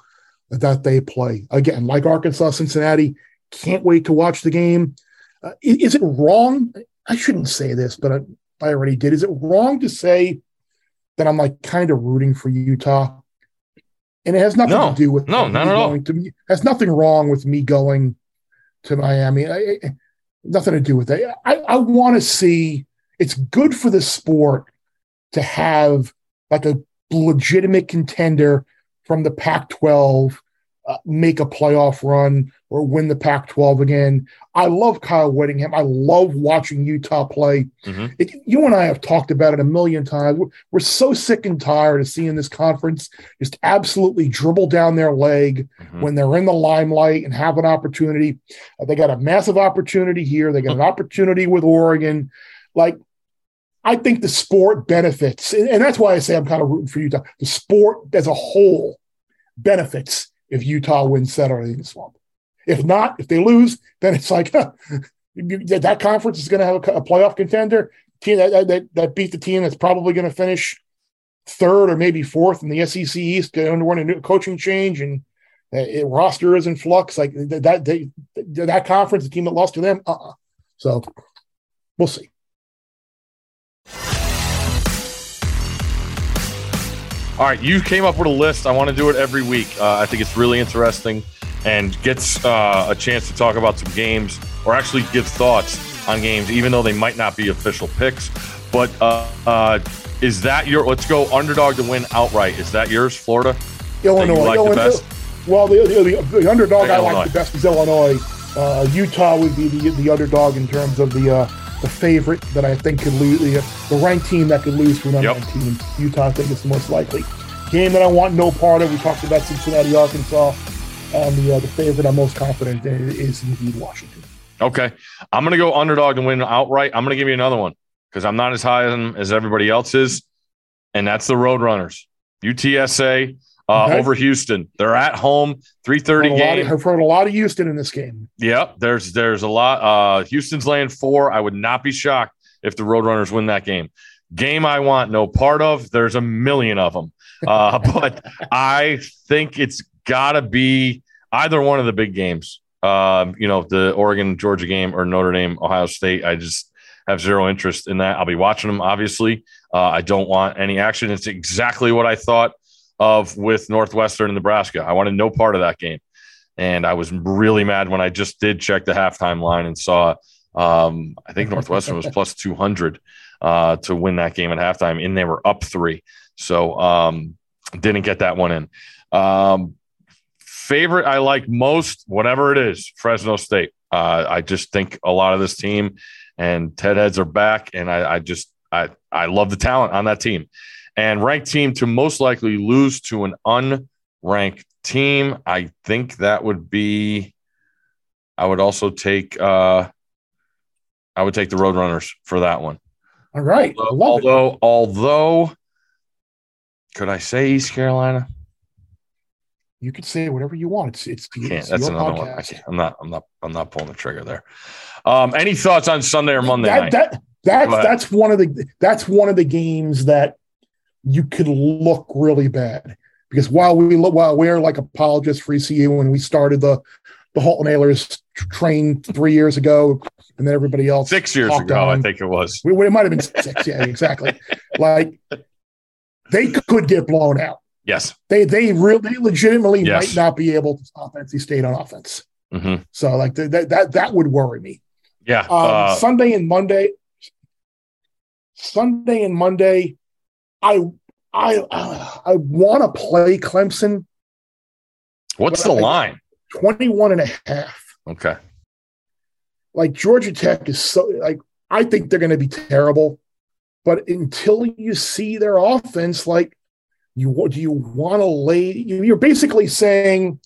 that they play. Again, like Arkansas, Cincinnati, can't wait to watch the game. Uh, is it wrong? I shouldn't say this, but I, I already did. Is it wrong to say that I'm like kind of rooting for Utah? And it has nothing No. to do with No, not at all. To me, has nothing wrong with me going to Miami. I, I- nothing to do with that. I, I want to see. It's good for the sport to have like a legitimate contender from the Pac-12 uh, make a playoff run or win the Pac-12 again. I love Kyle Whittingham. I love watching Utah play. Mhm. It, you and I have talked about it a million times. We're, we're so sick and tired of seeing this conference just absolutely dribble down their leg Mhm. when they're in the limelight and have an opportunity. Uh, they got a massive opportunity here. They got an opportunity with Oregon. Like, I think the sport benefits, and that's why I say I'm kind of rooting for Utah. The sport as a whole benefits if Utah wins Saturday in the swamp. If not, if they lose, then it's like huh, that that conference is going to have a, playoff contender team that, that that beat the team that's probably going to finish third or maybe fourth in the SEC East, underwent a new coaching change and uh, it, roster is in flux. Like th- that, they, that conference, the team that lost to them, uh-uh. So we'll see. All right, you came up with a list. I want to do it every week. Uh, I think it's really interesting and gets uh, a chance to talk about some games or actually give thoughts on games, even though they might not be official picks. But uh, uh, Is that your? Let's go underdog to win outright. Is that yours, Florida? Illinois. like the Illinois best? Well, the, the, the underdog I like the best is Illinois. Uh, Utah would be the, the underdog in terms of the uh, the favorite that I think could lose the, the ranked team that could lose to an Yep. unranked team. Utah, I think, is the most likely. Game that I want no part of. We talked about Cincinnati, Arkansas, and the uh, the favorite I'm most confident in is indeed Washington. Okay, I'm gonna go underdog to win outright. I'm gonna give you another one because I'm not as high them as everybody else is, and that's the Roadrunners. UTSA uh, Okay. over Houston. They're at home, 3:30 Heard a lot game. of- I've heard a lot of Houston in this game. Yep, there's there's a lot. Uh, Houston's laying four. I would not be shocked if the Roadrunners win that game. Game I want no part of. There's a million of them, uh, but I think it's got to be either one of the big games. Um, you know, the Oregon Georgia game or Notre Dame Ohio State. I just have zero interest in that. I'll be watching them. Obviously, uh, I don't want any action. It's exactly what I thought of with Northwestern and Nebraska. I wanted no part of that game. And I was really mad when I just did check the halftime line and saw, um, I think Northwestern was plus 200 uh, to win that game at halftime, and they were up three. So um, didn't get that one in. Um, favorite I like most, whatever it is, Fresno State. Uh, I just think a lot of this team and Ted Heads are back, and I, I just I I love the talent on that team. And ranked team to most likely lose to an unranked team. I think that would be. I would also take. uh I would take the Roadrunners for that one. All right, I love it. although, although, could I say East Carolina? You can say whatever you want. It's it's, Can't. That's another one. I can't, I'm not. I'm not. I'm not pulling the trigger there. Um, any thoughts on Sunday or Monday that, night? that that's that's one of the that's one of the games that you could look really bad because while we look while we're like apologists for ECU when we started the the Holton Ahlers train three years ago and then everybody else Six years ago, I think it was. we, it might have been six yeah exactly like they could get blown out Yes. they they really they legitimately Yes. might not be able to stop NC State on offense hmm so like th- that that that would worry me Yeah. um, uh, Sunday and Monday. Sunday and Monday, I I uh, I want to play Clemson what's the line? 21 and a half. Okay. Like Georgia Tech is so like I think they're going to be terrible, but until you see their offense, like you do you want to lay? You're basically saying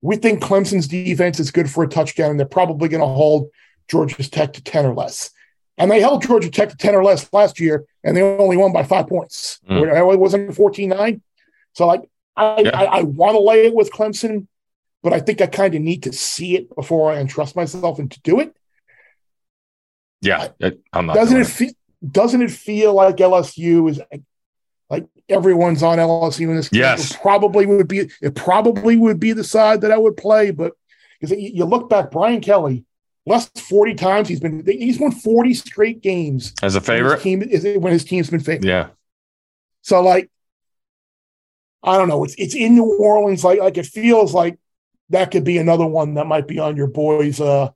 we think Clemson's defense is good for a touchdown, and they're probably going to hold Georgia Tech to 10 or less. And they held Georgia Tech to 10 or less last year, and they only won by five points. Mm. It wasn't 14 9. So, like, I, Yeah. I, I want to lay it with Clemson, but I think I kind of need to see it before I entrust myself and to do it. Yeah. I'm not. Doesn't it feel? Doesn't it feel like LSU is like, everyone's on LSU in this game? Yes. It probably would be. It probably would be the side that I would play, but because you look back, Brian Kelly, less forty times he's been. He's won forty straight games. As a when favorite? his team is it when his team's been favored. Yeah. So like, I don't know. It's it's in New Orleans. Like like it feels like that could be another one that might be on your boys uh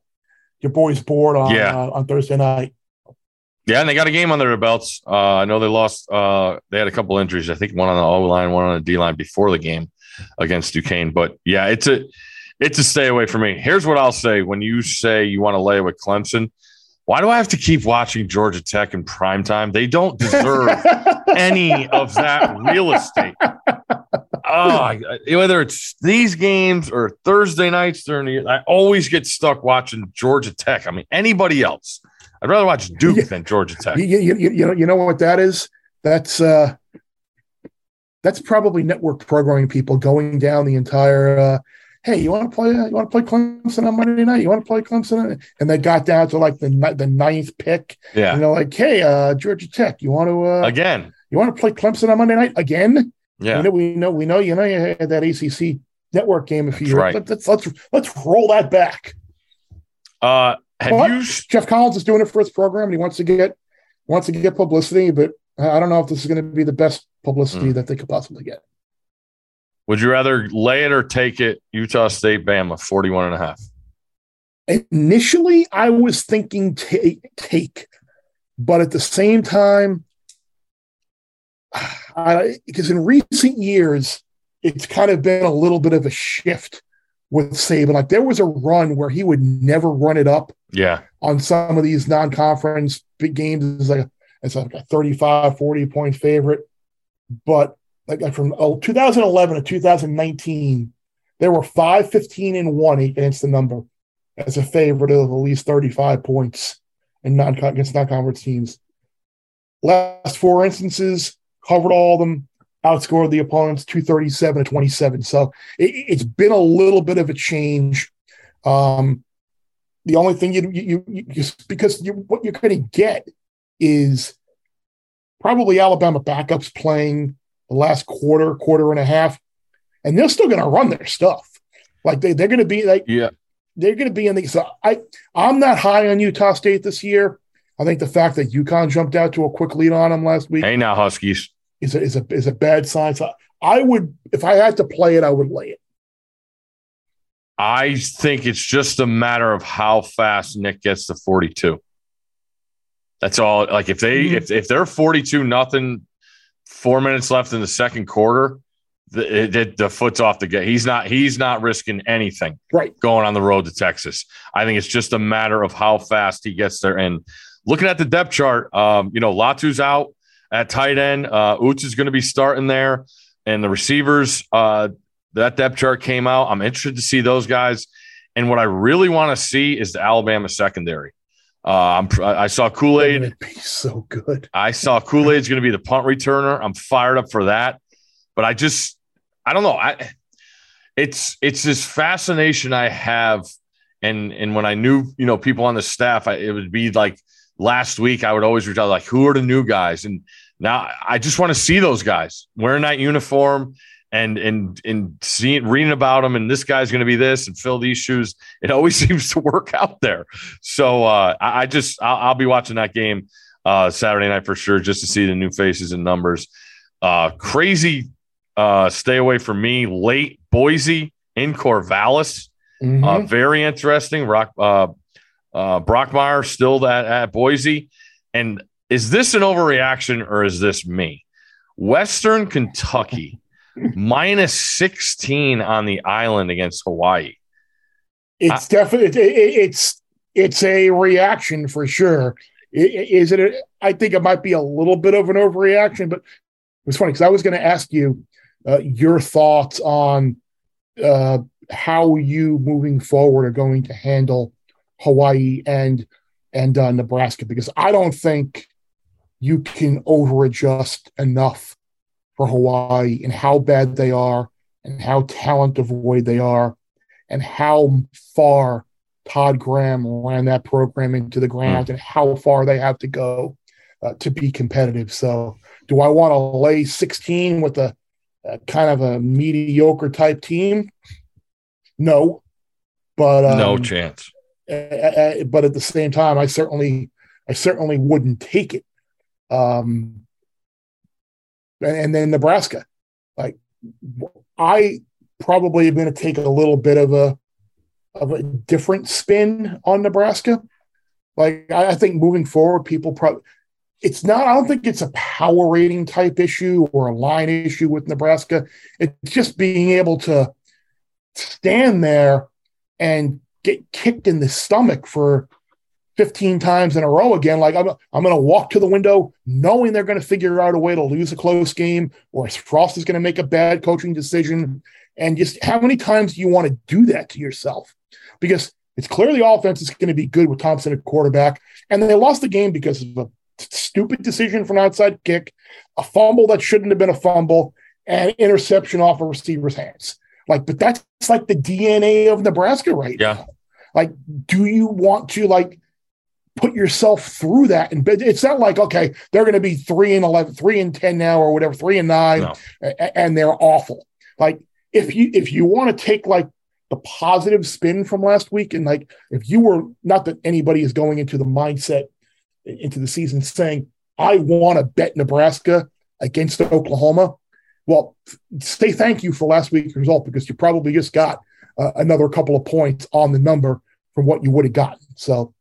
your boys board on Yeah. uh, on Thursday night. Yeah, and they got a game under their belts. Uh, I know they lost. Uh, they had a couple injuries. I think one on the O line, one on the D line before the game against Duquesne. But yeah, it's a it's a stay away from me. Here's what I'll say: when you say you want to lay with Clemson, why do I have to keep watching Georgia Tech in prime time? They don't deserve any of that real estate. Oh, whether it's these games or Thursday nights during the year, I always get stuck watching Georgia Tech. I mean, anybody else. I'd rather watch Duke Yeah. than Georgia Tech. you, you, you, you know you know what that is? That's uh that's probably network programming people going down the entire uh hey, you want to play you want to play Clemson on Monday night? You want to play Clemson? And they got down to like the the ninth pick. Yeah. You know, like, hey, uh Georgia Tech, you want to uh Again. you want to play Clemson on Monday night again? Yeah. We know, we know, we know, you know, you had that ACC network game a few years. right. Let's let's let's roll that back. Uh, have What? you? Geoff Collins is doing it for his program, and he wants to get wants to get publicity, but I don't know if this is going to be the best publicity Hmm. that they could possibly get. Would you rather lay it or take it? Utah State, Bama, 41 and a half. Initially, I was thinking take, take, but at the same time, because in recent years, it's kind of been a little bit of a shift with Saban. Like there was a run where he would never run it up Yeah. on some of these non-conference big games as like a, as like a 35, 40 point favorite. But like from oh, 2011 to 2019, there were five, 15, and one against the number as a favorite of at least 35 points in non against non-conference teams. Last four instances, covered all of them, outscored the opponents 237 to 27. So it, it's been a little bit of a change. Um, the only thing you you, you, you because you, what you're going to get is probably Alabama backups playing the last quarter, quarter and a half, and they're still going to run their stuff. Like they they're going to be like Yeah. they're going to be in the. So I I'm not high on Utah State this year. I think the fact that UConn jumped out to a quick lead on them last week Hey now, Huskies. is a, is a is a bad sign. So I would, if I had to play it, I would lay it. I think it's just a matter of how fast Nick gets to 42. That's all. Like if they Mhm. if if they're 42 nothing, four minutes left in the second quarter, the, the the foot's off the gate. He's not he's not risking anything Right. going on the road to Texas. I think it's just a matter of how fast he gets there. And looking at the depth chart, um, you know, Latu's out at tight end. Uh, Ouzts is going to be starting there, and the receivers. Uh, that depth chart came out. I'm interested to see those guys. And what I really want to see is the Alabama secondary. Uh, I'm, I saw Kool Aid. It'd be so good. I saw Kool Aid's going to be the punt returner. I'm fired up for that. But I just, I don't know. I, it's it's this fascination I have, and and when I knew you know people on the staff, I, it would be like last week. I would always reach out like, who are the new guys? And now I just want to see those guys wearing that uniform and and and seeing reading about them. And this guy's going to be this and fill these shoes. It always seems to work out there. So uh, I, I just I'll, I'll be watching that game uh, Saturday night for sure, just to see the new faces and numbers. Uh, crazy uh, stay away from me. Late Boise in Corvallis. Mhm. Uh, very interesting. Rock uh, uh, Bachmeier still at, at Boise. And is this an overreaction or is this me? Western Kentucky minus 16 on the island against Hawaii. it's definitely it, it- it's it's a reaction for sure. I- i- Is it? A, I think it might be a little bit of an overreaction, but it was funny because I was going to ask you uh, your thoughts on uh, how you moving forward are going to handle Hawaii and and uh, Nebraska because I don't think you can overadjust enough for Hawaii and how bad they are and how talent devoid they are and how far Todd Graham ran that program into the ground and how far they have to go uh, to be competitive. So, do I want to lay 16 with a, a kind of a mediocre type team? No, but um, no chance. uh, but at the same time, I certainly, I certainly wouldn't take it. Um, and, then Nebraska, like I probably am going to take a little bit of a of a different spin on Nebraska. Like I think moving forward, people probably it's not. I don't think it's a power rating type issue or a line issue with Nebraska. It's just being able to stand there and get kicked in the stomach for 15 times in a row again. Like I'm, I'm going to walk to the window knowing they're going to figure out a way to lose a close game or Frost is going to make a bad coaching decision. And just how many times do you want to do that to yourself? Because it's clear the offense is going to be good with Thompson at quarterback. And they lost the game because of a stupid decision for an outside kick, a fumble that shouldn't have been a fumble, and interception off a receiver's hands. Like, but that's like the DNA of Nebraska right Yeah. now. Like, do you want to like put yourself through that? And it's not like okay, they're going to be three and 11, three and ten now, or whatever, three and nine, No. and they're awful. Like, if you if you want to take like the positive spin from last week, and like if you were not that anybody is going into the mindset into the season saying I want to bet Nebraska against Oklahoma. Well, say thank you for last week's result because you probably just got uh, another couple of points on the number from what you would have gotten. So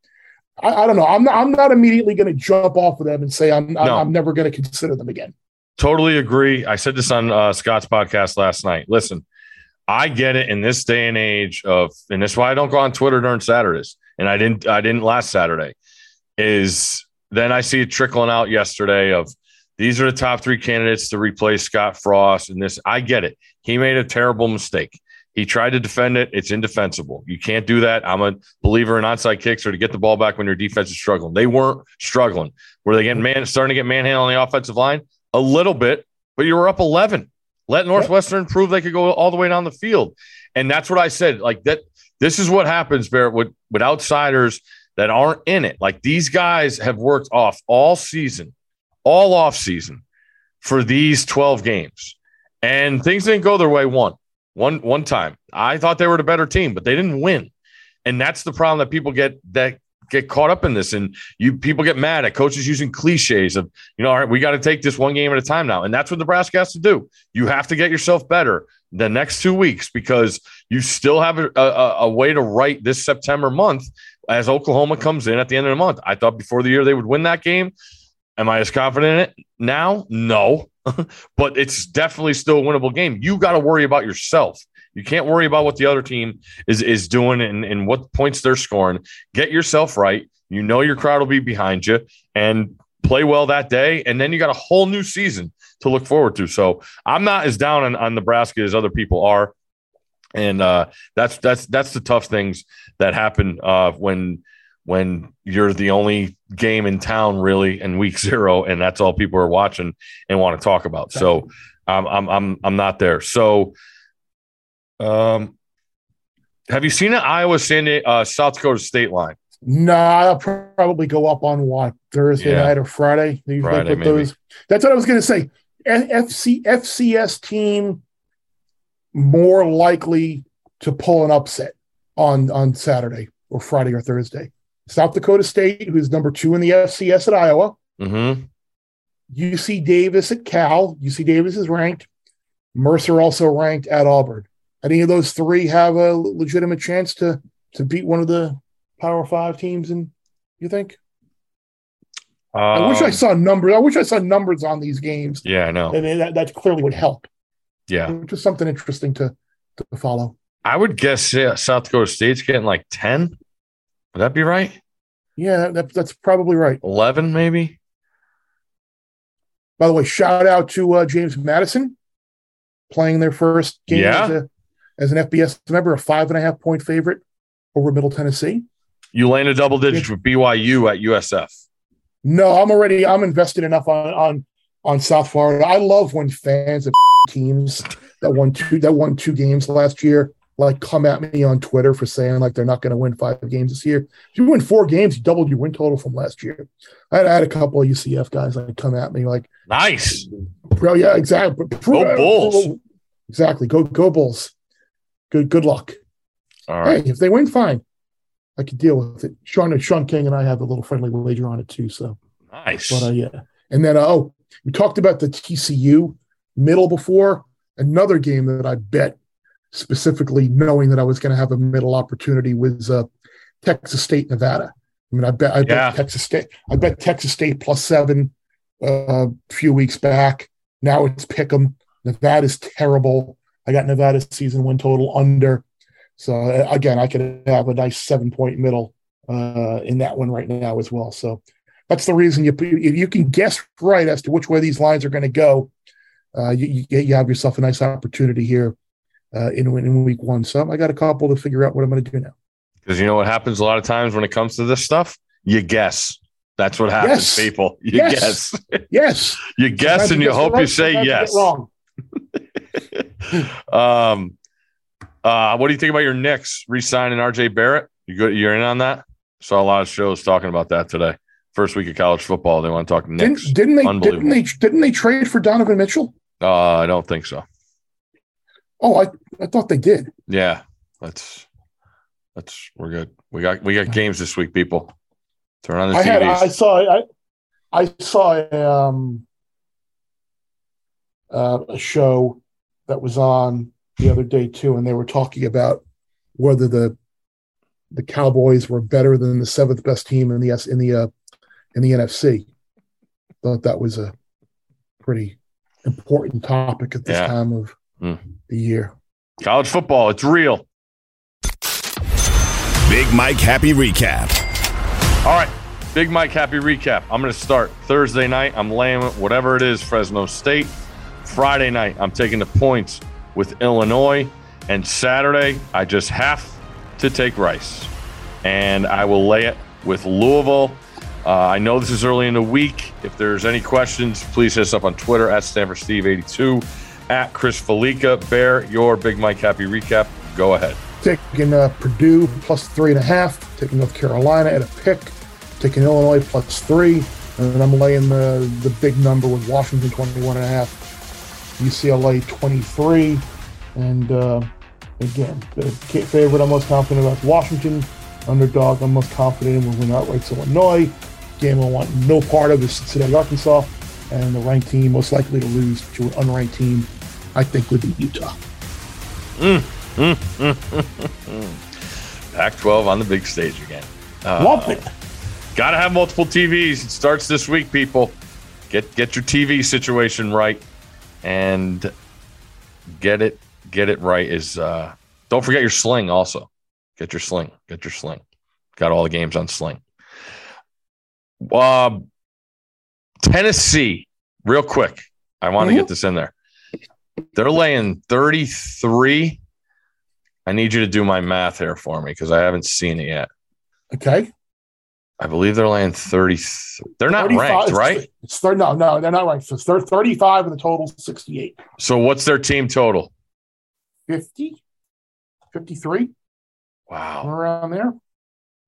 I, I don't know. I'm not. I'm not immediately going to jump off of them and say I'm. I'm, No. I'm never going to consider them again. totally agree. I said this on uh, Scott's podcast last night. Listen, I get it in this day and age of, and that's why I don't go on Twitter during Saturdays, and I didn't. I didn't last Saturday. Is then I see it trickling out yesterday of these are the top three candidates to replace Scott Frost, and this I get it. He made a terrible mistake. He tried to defend it. It's indefensible. You can't do that. I'm a believer in onside kicks or to get the ball back when your defense is struggling. They weren't struggling. Were they getting man starting to get manhandled on the offensive line? A little bit, but you were up 11. Let Northwestern prove they could go all the way down the field. And that's what I said. Like that, this is what happens, Barrett, with, with outsiders that aren't in it. Like these guys have worked off all season, all off season for these 12 games. And things didn't go their way one. One one time. I thought they were the better team, but they didn't win. And that's the problem that people get that get caught up in this. And you people get mad at coaches using cliches of, you know, all right, we got to take this one game at a time now. And that's what Nebraska has to do. You have to get yourself better the next two weeks because you still have a, a, a way to write this September month as Oklahoma comes in at the end of the month. I thought before the year they would win that game. Am I as confident in it now? No. but it's definitely still a winnable game. You got to worry about yourself. You can't worry about what the other team is is doing and, and what points they're scoring. Get yourself right. You know your crowd will be behind you and play well that day. And then you got a whole new season to look forward to. So I'm not as down on, on Nebraska as other people are. And uh, that's that's that's the tough things that happen uh, when when you're the only game in town really in week zero and that's all people are watching and want to talk about so um, i'm i'm i'm not there so um have you seen it iowa Sandy, uh, south dakota state line No, I'll probably go up on what Thursday Yeah. night or Friday. They usually Friday, put maybe. those. That's what I was going to say. FC FCS team more likely to pull an upset on on Saturday or Friday or Thursday. South Dakota State, who's number two in the FCS at Iowa. mm-hmm. UC Davis at Cal. UC Davis is ranked. Mercer also ranked at Auburn. Any of those three have a legitimate chance to to beat one of the Power Five teams? And you think? I wish I Um, saw numbers. I wish I saw numbers on these games. yeah i know And that, that clearly would help. yeah Which is something interesting to to follow. i would guess yeah, south dakota state's getting like 10 would that be right Yeah, that, that's probably right. 11 maybe By the way, shout out to uh, James Madison playing their first game Yeah. as, a, as an FBS member, a five and a half point favorite over Middle Tennessee. you land a double digits with byu at usf No, I'm already I'm invested enough on on on South Florida. I love when fans of teams that won two that won two games last year like come at me on Twitter for saying like they're not going to win five games this year. If you win four games, you doubled your win total from last year. I had, a couple of UCF guys like come at me like, nice bro, yeah, exactly. Go Bulls. Exactly. Go go Bulls. Good good luck. all right Hey, if they win, fine. I could deal with it. Sean Sean King and I have a little friendly wager on it too. So nice but uh, yeah. And then, uh, oh, we talked about the TCU middle before. Another game that I bet specifically knowing that I was going to have a middle opportunity was uh, Texas State, Nevada. I mean, I bet I bet Yeah. Texas State. I bet Texas State plus seven uh, a few weeks back. Now it's pick 'em. Nevada's terrible. I got Nevada's season win total under. So uh, again, I could have a nice seven point middle uh, in that one right now as well. So that's the reason you if you can guess right as to which way these lines are going to go, uh, you, you you have yourself a nice opportunity here uh, in in week one. So I got a couple to figure out what I'm going to do now. Because you know what happens a lot of times when it comes to this stuff? You guess. That's what happens, Yes. people. You Yes. guess. Yes, You guess Sometimes and you hope right, you say sometimes get it yes. Wrong. Um, uh, what do you think about your Knicks re-signing RJ Barrett? You good? You're in on that? Saw a lot of shows talking about that today. First week of college football, they want to talk Knicks. Didn't, didn't they? Didn't they? Didn't they trade for Donovan Mitchell? Uh, I don't think so. Oh, I I thought they did. Yeah, that's that's we're good. We got we got games this week, people. Turn on the I had I saw I I saw um uh, a show that was on the other day too, and they were talking about whether the the Cowboys were better than the seventh best team in the S in the uh, in the NFC. Thought that was a pretty important topic at this Yeah. time of Mm. the year. College football, it's real. Big Mike Happy Recap. All right. Big Mike Happy Recap. I'm going to start Thursday night. I'm laying whatever it is, Fresno State. Friday night, I'm taking the points with Illinois. And Saturday, I just have to take Rice. And I will lay it with Louisville. Uh, I know this is early in the week. If there's any questions, please hit us up on Twitter at Stanford Steve82, at Chris Fallica. Bear, your Big Mike Happy Recap. Go ahead. Taking uh, Purdue plus three and a half, taking North Carolina at a pick, taking Illinois plus three, and I'm laying the, the big number with Washington 21 and a half, UCLA 23, and uh, again, the favorite I'm most confident about is Washington, underdog I'm most confident in will win outright to Illinois, game I want no part of is Cincinnati, Arkansas, and the ranked team most likely to lose to an unranked team, I think would be Utah. Pac 12 on the big stage again. Uh, Love it. Got to have multiple TVs. It starts this week, people. Get get your TV situation right, and get it get it right. Is uh, don't forget your sling also. Get your sling. Get your sling. Got all the games on sling. Uh, Tennessee, real quick. I want to Mhm. get this in there. They're laying 33. I need you to do my math here for me because I haven't seen it yet. Okay. I believe they're laying 30. They're not 35 ranked, right? It's thir- no, no, they're not ranked. So it's thir- 35 and the total 68. So what's their team total? 50, 53, Wow. around there.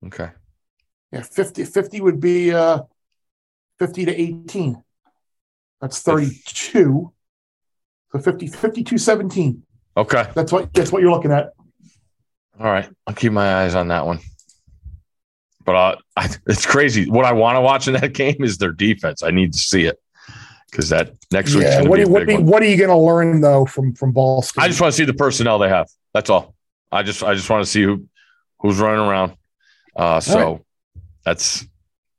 Okay. Yeah, 50, 50 would be uh, 50 to 18. That's 32. So 50, 52, 17. Okay. That's what that's what you're looking at. All right. I'll keep my eyes on that one. But uh, I, it's crazy. What I want to watch in that game is their defense. I need to see it because that next week. Yeah. What, be are, you- what, big are, you- one. what are you going to learn though from from Ball State? I just want to see the personnel they have. That's all. I just I just want to see who who's running around. Uh, so All that's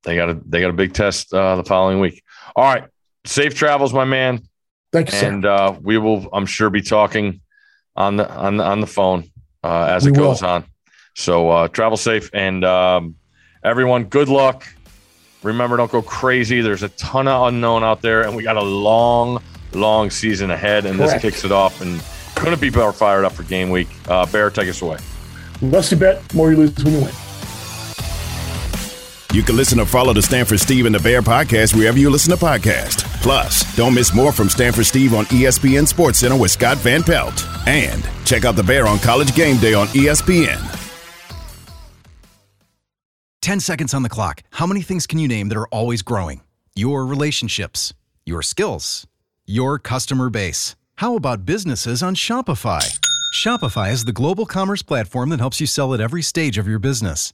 they got a they got a big test uh, the following week. All right, safe travels, my man, Thank you, sir. and uh, we will I'm sure be talking on the on the, on the phone uh, as We it goes will. on. So uh, travel safe, and um, everyone, good luck. Remember, don't go crazy. There's a ton of unknown out there, and we got a long, long season ahead, and Correct. this kicks it off. And couldn't be better fired up for game week. Uh, Bear, take us away. Less you bet, more you lose when you win. You can listen or follow the Stanford Steve and the Bear podcast wherever you listen to podcasts. Plus, don't miss more from Stanford Steve on ESPN Sports Center with Scott Van Pelt. And check out the Bear on College Game Day on ESPN. 10 seconds on the clock. How many things can you name that are always growing? Your relationships, your skills, your customer base. How about businesses on Shopify? Shopify is the global commerce platform that helps you sell at every stage of your business.